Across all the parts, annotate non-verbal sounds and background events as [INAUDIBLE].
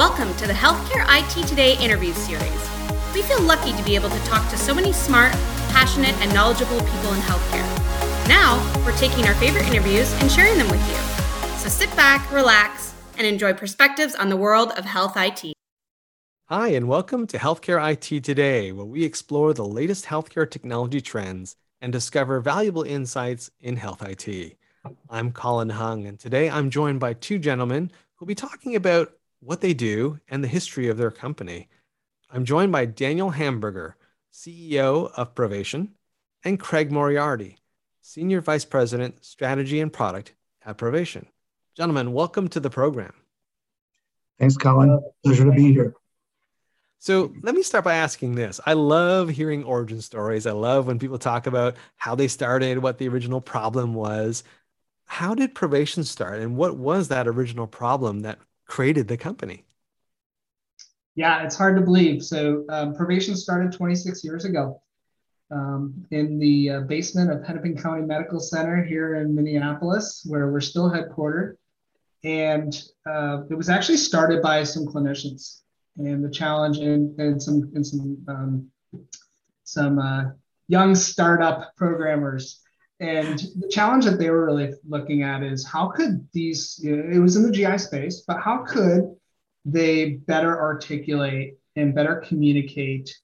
Welcome to the Healthcare IT Today interview series. We feel lucky to be able to talk to so many smart, passionate, and knowledgeable people in healthcare. Now, we're taking our favorite interviews and sharing them with you. So sit back, relax, and enjoy perspectives on the world of health IT. Hi, and welcome to Healthcare IT Today, where we explore the latest healthcare technology trends and discover valuable insights in health IT. I'm Colin Hung, and today I'm joined by two gentlemen who'll be talking about what they do and the history of their company. I'm joined by Daniel Hamburger, CEO of Provation, and Craig Moriarty, Senior Vice President, Strategy and Product at Provation. Gentlemen, welcome to the program. Thanks, Colin. Pleasure to be here. So let me start by asking this. I love hearing origin stories. I love when people talk about how they started, what the original problem was. How did Provation start, and what was that original problem that created the company? Yeah, it's hard to believe. So um, Provation started 26 years ago um, in the uh, basement of Hennepin County Medical Center here in Minneapolis, where we're still headquartered. And uh, it was actually started by some clinicians. And the challenge and, and some and some um, some uh, young startup programmers. And the challenge that they were really looking at is how could these, you know, it was in the GI space, but how could they better articulate and better communicate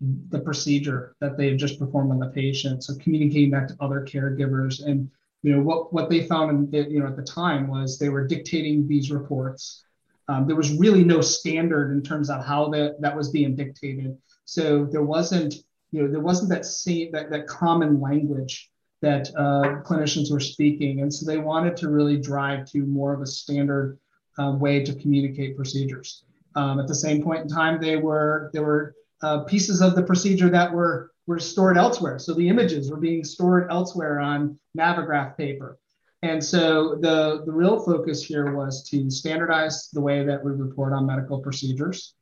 the procedure that they've just performed on the patient. So communicating that to other caregivers. And you know what, what they found in, you know at the time was they were dictating these reports. Um, there was really no standard in terms of how that, that was being dictated. So there wasn't, you know, there wasn't that same that, that common language that uh, clinicians were speaking. And so they wanted to really drive to more of a standard uh, way to communicate procedures. Um, at the same point in time, they were there were uh, pieces of the procedure that were were stored elsewhere. So the images were being stored elsewhere on Navigraph paper. And so the, the real focus here was to standardize the way that we report on medical procedures.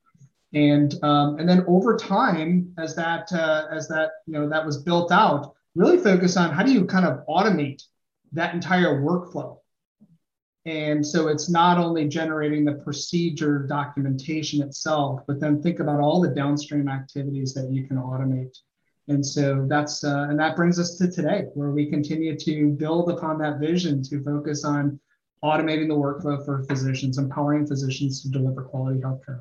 And, um, and then over time, as that, uh, as that, you know, that was built out, really focus on how do you kind of automate that entire workflow and so it's not only generating the procedure documentation itself, but then think about all the downstream activities that you can automate. And so that's, uh, and that brings us to today, where we continue to build upon that vision to focus on automating the workflow for physicians, empowering physicians to deliver quality healthcare.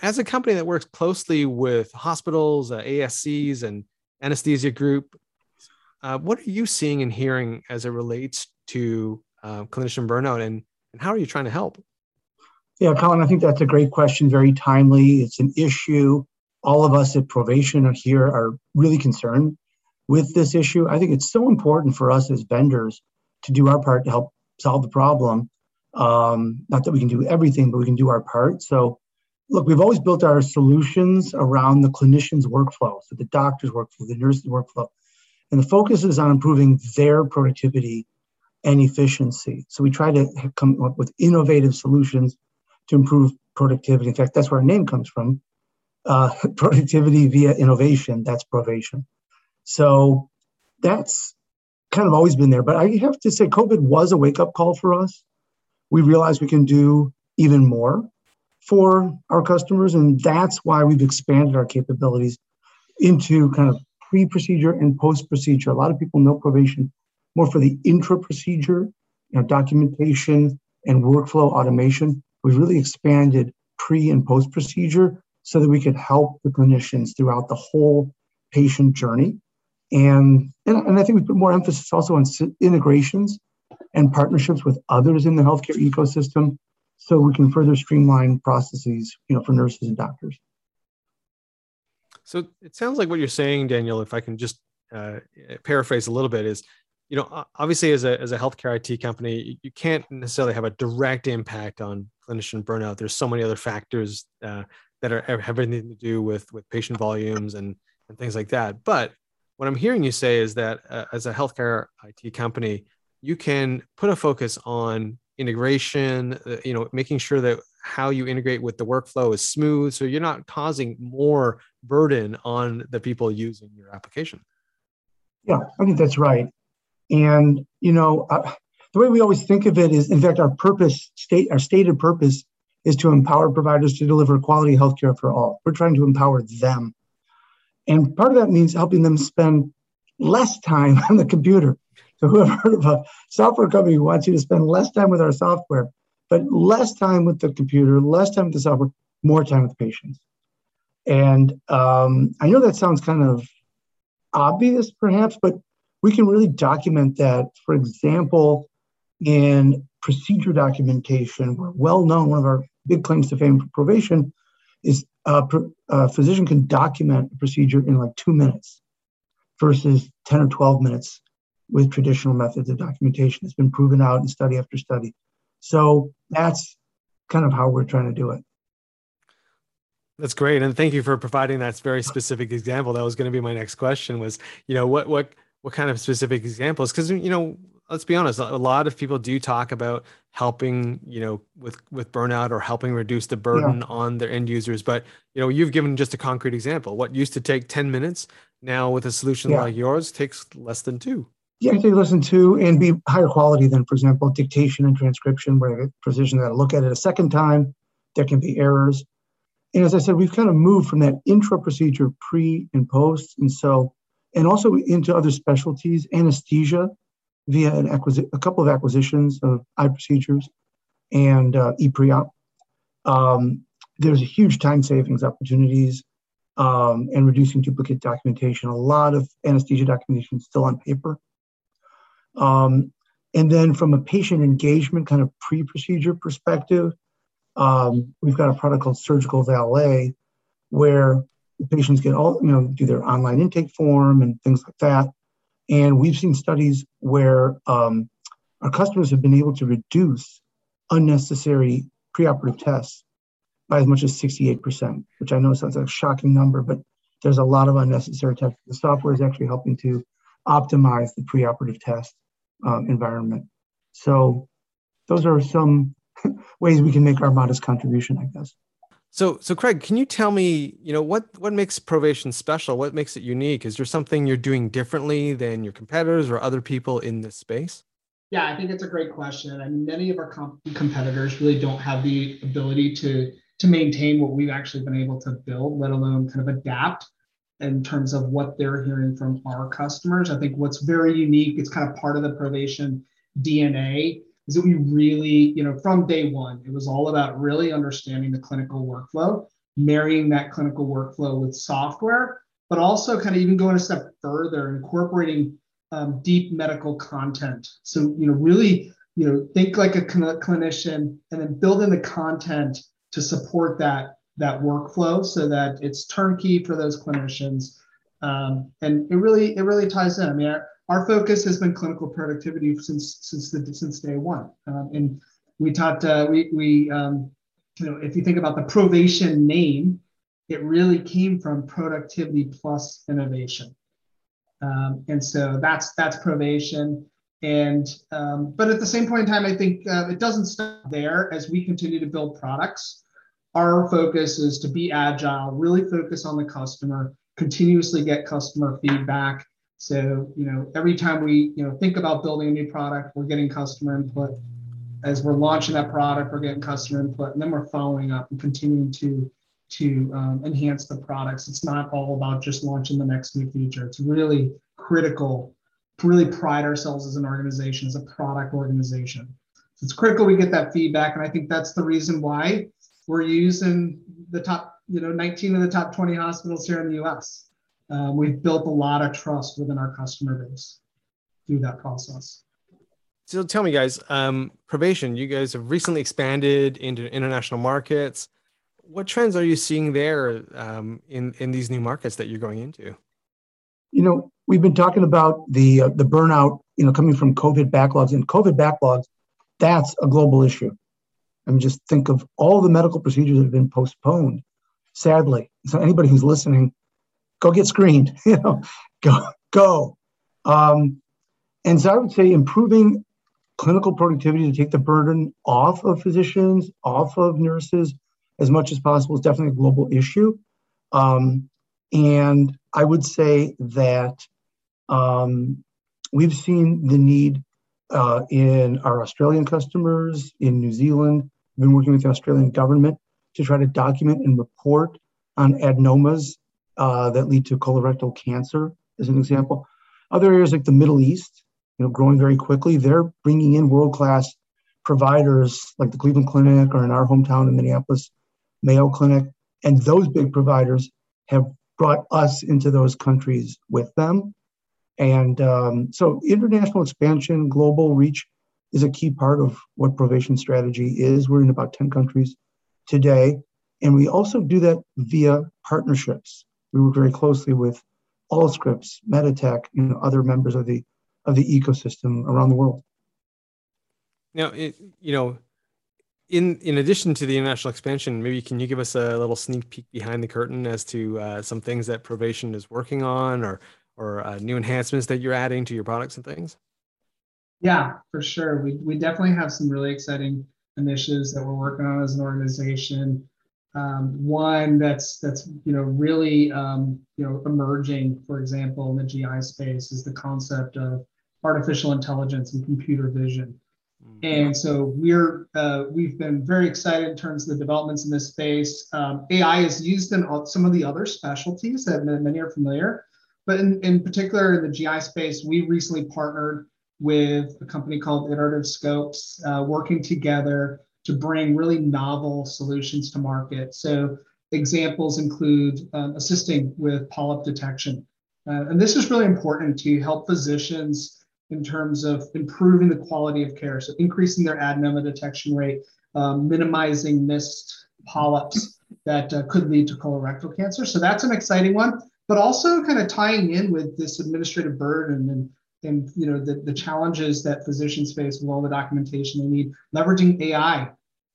As a company that works closely with hospitals, uh, ASCs, and anesthesia group, uh, what are you seeing and hearing as it relates to uh, clinician burnout and, and how are you trying to help? Yeah, Colin, I think that's a great question, very timely. It's an issue. All of us at Provation here are really concerned with this issue. I think it's so important for us as vendors to do our part to help solve the problem. Um, not that we can do everything, but we can do our part. So, look, we've always built our solutions around the clinician's workflow, so the doctor's workflow, the nurse's workflow. And the focus is on improving their productivity and efficiency. So we try to come up with innovative solutions to improve productivity. In fact, that's where our name comes from. Uh, [LAUGHS] productivity via innovation, that's Provation. So that's kind of always been there. But I have to say, COVID was a wake up call for us. We realized we can do even more for our customers. And that's why we've expanded our capabilities into kind of pre procedure and post procedure. A lot of people know Provation more for the intra procedure, you know, documentation and workflow automation. We've really expanded pre and post procedure so that we could help the clinicians throughout the whole patient journey. And, and, and I think we put more emphasis also on integrations and partnerships with others in the healthcare ecosystem so we can further streamline processes you know, for nurses and doctors. So it sounds like what you're saying, Daniel, if I can just uh, paraphrase a little bit, is you know, obviously as a, as a healthcare IT company, you can't necessarily have a direct impact on clinician burnout. There's so many other factors uh, that are have everything to do with with patient volumes and and things like that. But what I'm hearing you say is that uh, as a healthcare IT company, you can put a focus on integration. Uh, you know, making sure that how you integrate with the workflow is smooth, so you're not causing more burden on the people using your application. Yeah, I think that's right. And, you know, uh, the way we always think of it is, in fact, our purpose, state, our stated purpose is to empower providers to deliver quality healthcare for all. We're trying to empower them. And part of that means helping them spend less time [LAUGHS] on the computer. So whoever [LAUGHS] heard of a software company who wants you to spend less time with our software, but less time with the computer, less time with the software, more time with patients. And um, I know that sounds kind of obvious, perhaps, but we can really document that. For example, in procedure documentation, we're well known, one of our big claims to fame for Provation is a, a physician can document a procedure in like two minutes versus 10 or 12 minutes with traditional methods of documentation. It's been proven out in study after study. So that's kind of how we're trying to do it. That's great, and thank you for providing that very specific example. That was going to be my next question. Was you know what what what kind of specific examples? Because you know, let's be honest, a lot of people do talk about helping you know with with burnout or helping reduce the burden yeah. on their end users. But you know, you've given just a concrete example. What used to take ten minutes now with a solution yeah. like yours takes less than two. Yeah, less than two and be higher quality than, for example, dictation and transcription, where a physician got to look at it a second time. There can be errors and as I said, we've kind of moved from that intra procedure pre and post. And so, and also into other specialties, anesthesia via an acquisi- a couple of acquisitions of iProcedures and uh, ePreop. Um, there's a huge time savings opportunities um, and reducing duplicate documentation. A lot of anesthesia documentation still on paper. Um, and then from a patient engagement kind of pre-procedure perspective, um, we've got a product called Surgical Valet, where the patients get all, you know, do their online intake form and things like that. And we've seen studies where um, our customers have been able to reduce unnecessary preoperative tests by as much as 68%, which I know sounds like a shocking number, but there's a lot of unnecessary tests. The software is actually helping to optimize the preoperative test um, environment. So those are some [LAUGHS] ways we can make our modest contribution, I guess. So, so Craig, can you tell me, you know, what what makes Provation special? What makes it unique? Is there something you're doing differently than your competitors or other people in this space? Yeah, I think it's a great question. I mean, many of our comp- competitors really don't have the ability to to maintain what we've actually been able to build, let alone kind of adapt in terms of what they're hearing from our customers. I think what's very unique, it's kind of part of the Provation DNA is that we really, you know, from day one, it was all about really understanding the clinical workflow, marrying that clinical workflow with software, but also kind of even going a step further, incorporating um, deep medical content. So, you know, really, you know, think like a cl- clinician and then build in the content to support that that workflow so that it's turnkey for those clinicians. Um, and it really it really ties in. I mean, our focus has been clinical productivity since since the since day one, um, and we taught uh, we we um, you know if you think about the Provation name, it really came from productivity plus innovation, um, and so that's that's Provation. And um, but at the same point in time, I think uh, it doesn't stop there as we continue to build products. Our focus is to be agile, really focus on the customer, continuously get customer feedback, so, you know, every time we, you know, think about building a new product, we're getting customer input. As we're launching that product, we're getting customer input, and then we're following up and continuing to to um, enhance the products. It's not all about just launching the next new feature. It's really critical to really pride ourselves as an organization, as a product organization. So it's critical we get that feedback, and I think that's the reason why we're using the top, you know, 19 of the top 20 hospitals here in the U.S uh, we've built a lot of trust within our customer base through that process. So tell me, guys, um, Provation, you guys have recently expanded into international markets. What trends are you seeing there um, in in these new markets that you're going into? You know, we've been talking about the uh, the burnout, you know, coming from COVID backlogs and COVID backlogs. That's a global issue. I mean, just think of all the medical procedures that have been postponed. Sadly, so anybody who's listening go get screened, [LAUGHS] you know, go, go. Um, and so I would say improving clinical productivity to take the burden off of physicians, off of nurses as much as possible is definitely a global issue. Um, and I would say that um, we've seen the need uh, in our Australian customers, in New Zealand, We've been working with the Australian government to try to document and report on adenomas uh, that lead to colorectal cancer, as an example. Other areas like the Middle East, you know, growing very quickly, they're bringing in world-class providers like the Cleveland Clinic or in our hometown in Minneapolis, Mayo Clinic, and those big providers have brought us into those countries with them. And um, so international expansion, global reach is a key part of what Provation strategy is. We're in about 10 countries today. And we also do that via partnerships. We work very closely with Allscripts, Meditech, you know, other members of the of the ecosystem around the world. Now, it, you know, in in addition to the international expansion, maybe can you give us a little sneak peek behind the curtain as to uh, some things that Provation is working on, or or uh, new enhancements that you're adding to your products and things? Yeah, for sure. We we definitely have some really exciting initiatives that we're working on as an organization. Um, one that's that's you know really um, you know emerging, for example, in the GI space is the concept of artificial intelligence and computer vision. Mm-hmm. And so we're uh, we've been very excited in terms of the developments in this space. Um, AI is used in all, some of the other specialties that many are familiar, but in, in particular in the GI space, we recently partnered with a company called Iterative Scopes, uh, working together to bring really novel solutions to market. So examples include um, assisting with polyp detection. Uh, and this is really important to help physicians in terms of improving the quality of care. So increasing their adenoma detection rate, um, minimizing missed polyps that uh, could lead to colorectal cancer. So that's an exciting one, but also kind of tying in with this administrative burden and and you know the, the challenges that physicians face with all the documentation they need. Leveraging ai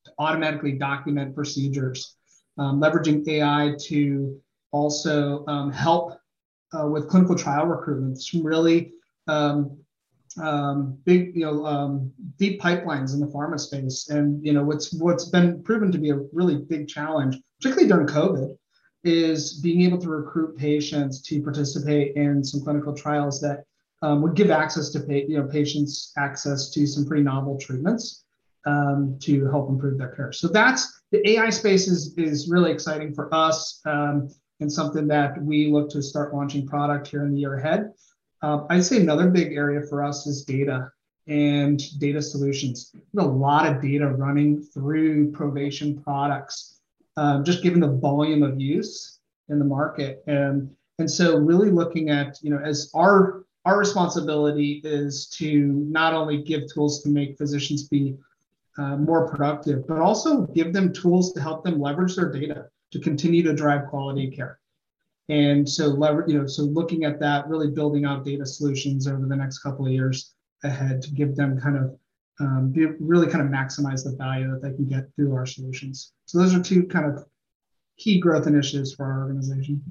to automatically document procedures. Um, leveraging ai to also um, help uh, with clinical trial recruitment. Some really um, um big you know um, deep pipelines in the pharma space. And you know what's what's been proven to be a really big challenge particularly during covid is being able to recruit patients to participate in some clinical trials that um, would give access to you know, patients access to some pretty novel treatments um, to help improve their care. So that's the AI space is, is really exciting for us um, and something that we look to start launching product here in the year ahead. Uh, I'd say another big area for us is data and data solutions. A lot of data running through Provation products, um, just given the volume of use in the market. And, and so really looking at, you know, as our our responsibility is to not only give tools to make physicians be uh, more productive, but also give them tools to help them leverage their data to continue to drive quality care. And so, lever- you know, so looking at that, really building out data solutions over the next couple of years ahead to give them kind of um, be, really kind of maximize the value that they can get through our solutions. So those are two kind of key growth initiatives for our organization.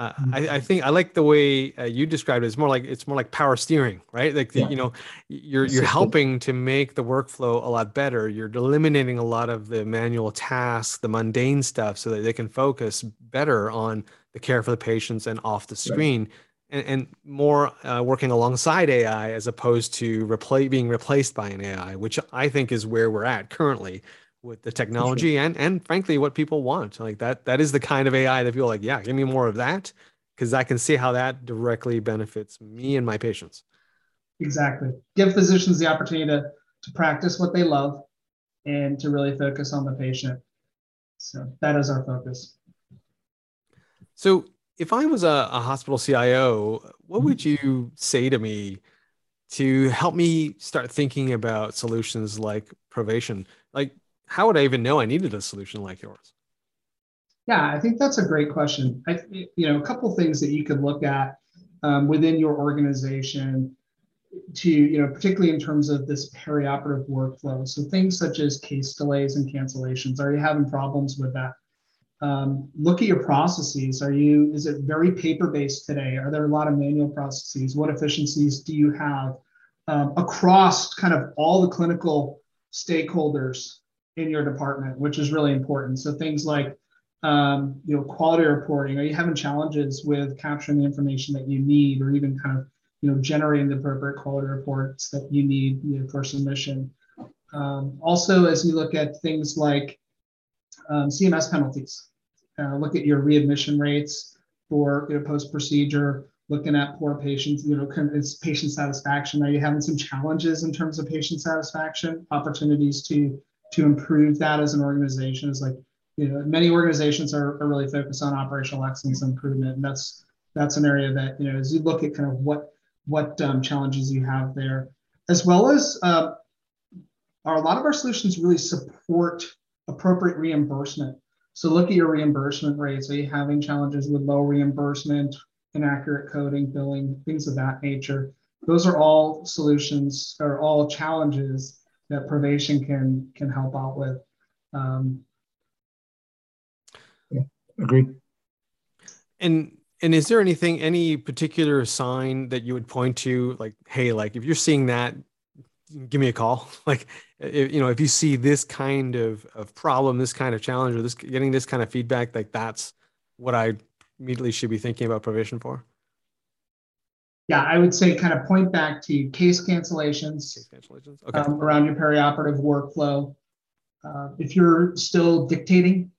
Uh, I, I, think I like the way uh, you described it. It's more like it's more like power steering, right? Like yeah. you know, you're you're helping to make the workflow a lot better. You're eliminating a lot of the manual tasks, the mundane stuff, so that they can focus better on the care for the patients and off the screen, right. and, and, more uh, working alongside AI as opposed to replace being replaced by an AI, which I think is where we're at currently with the technology and and frankly what people want. Like that that is the kind of ai that people like yeah give me more of that because i can see how that directly benefits me and my patients. Exactly. Give physicians the opportunity to to practice what they love and to really focus on the patient. So that is our focus. So if i was a, a hospital cio what would you say to me to help me start thinking about solutions like Provation? Like how would I even know I needed a solution like yours? Yeah, I think that's a great question. I, you know, a couple things that you could look at um, within your organization to, you know, particularly in terms of this perioperative workflow. So things such as case delays and cancellations. Are you having problems with that? Um, look at your processes. Are you, is it very paper-based today? Are there a lot of manual processes? What efficiencies do you have um, across kind of all the clinical stakeholders in your department, which is really important. So things like um, you know quality reporting. Are you having challenges with capturing the information that you need, or even kind of you know generating the appropriate quality reports that you need you know, for submission? Um, also, as you look at things like um, CMS penalties, uh, look at your readmission rates for you know, post procedure, looking at poor patients, you know, it's patient satisfaction. Are you having some challenges in terms of patient satisfaction? Opportunities to to improve that as an organization is like, you know, many organizations are, are really focused on operational excellence improvement, and that's that's an area that you know as you look at kind of what what um, challenges you have there, as well as uh, are a lot of our solutions really support appropriate reimbursement. So look at your reimbursement rates. Are you having challenges with low reimbursement, inaccurate coding, billing, things of that nature? Those are all solutions or all challenges that Provation can can help out with. Um, yeah. And and is there anything, any particular sign that you would point to, like, hey, like if you're seeing that, give me a call. [LAUGHS] Like, if, you know, if you see this kind of, of problem, this kind of challenge, or this getting this kind of feedback, like that's what I immediately should be thinking about Provation for. Yeah, I would say kind of point back to case cancellations, case cancellations. Okay. Um, around your perioperative workflow. Uh, if you're still dictating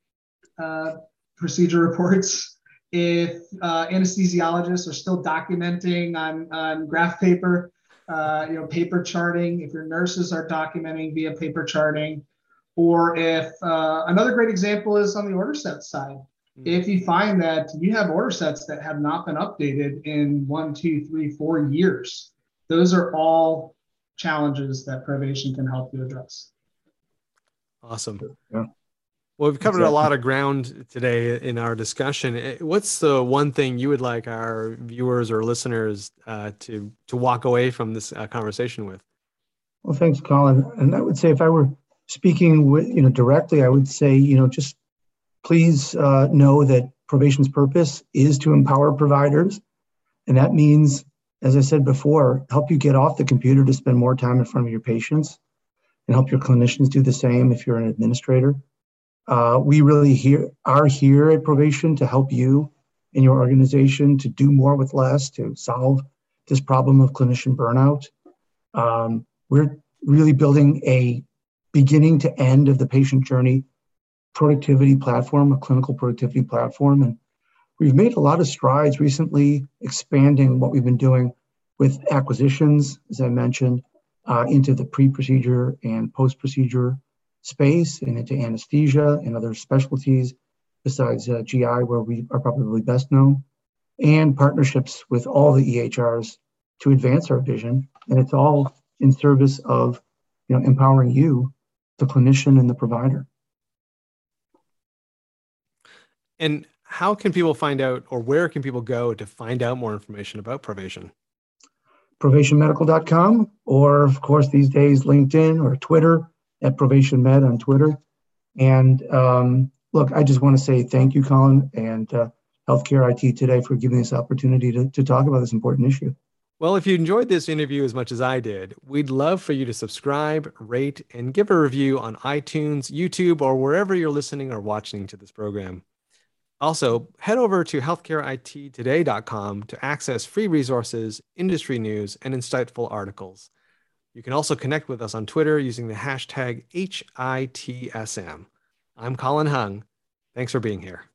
uh, procedure reports, if uh, anesthesiologists are still documenting on, on graph paper, uh, you know, paper charting, if your nurses are documenting via paper charting, or if uh, another great example is on the order set side. If you find that you have order sets that have not been updated in one, two, three, four years, those are all challenges that Provation can help you address. Awesome. Yeah. Well, we've covered exactly. a lot of ground today in our discussion. Eh, what's the one thing you would like our viewers or listeners uh, to to walk away from this uh, conversation with? Well, thanks, Colin. And I would say, if I were speaking with you know directly, I would say you know just please uh, know that Provation's purpose is to empower providers, and that means, as I said before, help you get off the computer to spend more time in front of your patients, and help your clinicians do the same if you're an administrator uh, we really here are here at Provation to help you and your organization to do more with less to solve this problem of clinician burnout. Um, we're really building a beginning to end of the patient journey productivity platform, a clinical productivity platform, and we've made a lot of strides recently, expanding what we've been doing with acquisitions, as I mentioned, uh, into the pre-procedure and post-procedure space and into anesthesia and other specialties besides uh, GI, where we are probably best known, and partnerships with all the EHRs to advance our vision. And it's all in service of you know, empowering you, the clinician and the provider. And how can people find out, or where can people go to find out more information about Provation? Provationmedical.com, or of course, these days, LinkedIn or Twitter at Provation Med on Twitter. And um, look, I just want to say thank you, Colin, and uh, Healthcare IT today for giving this opportunity to, to talk about this important issue. Well, if you enjoyed this interview as much as I did, we'd love for you to subscribe, rate, and give a review on iTunes, YouTube, or wherever you're listening or watching to this program. Also, head over to healthcareittoday.com to access free resources, industry news, and insightful articles. You can also connect with us on Twitter using the hashtag HITSM. I'm Colin Hung. Thanks for being here.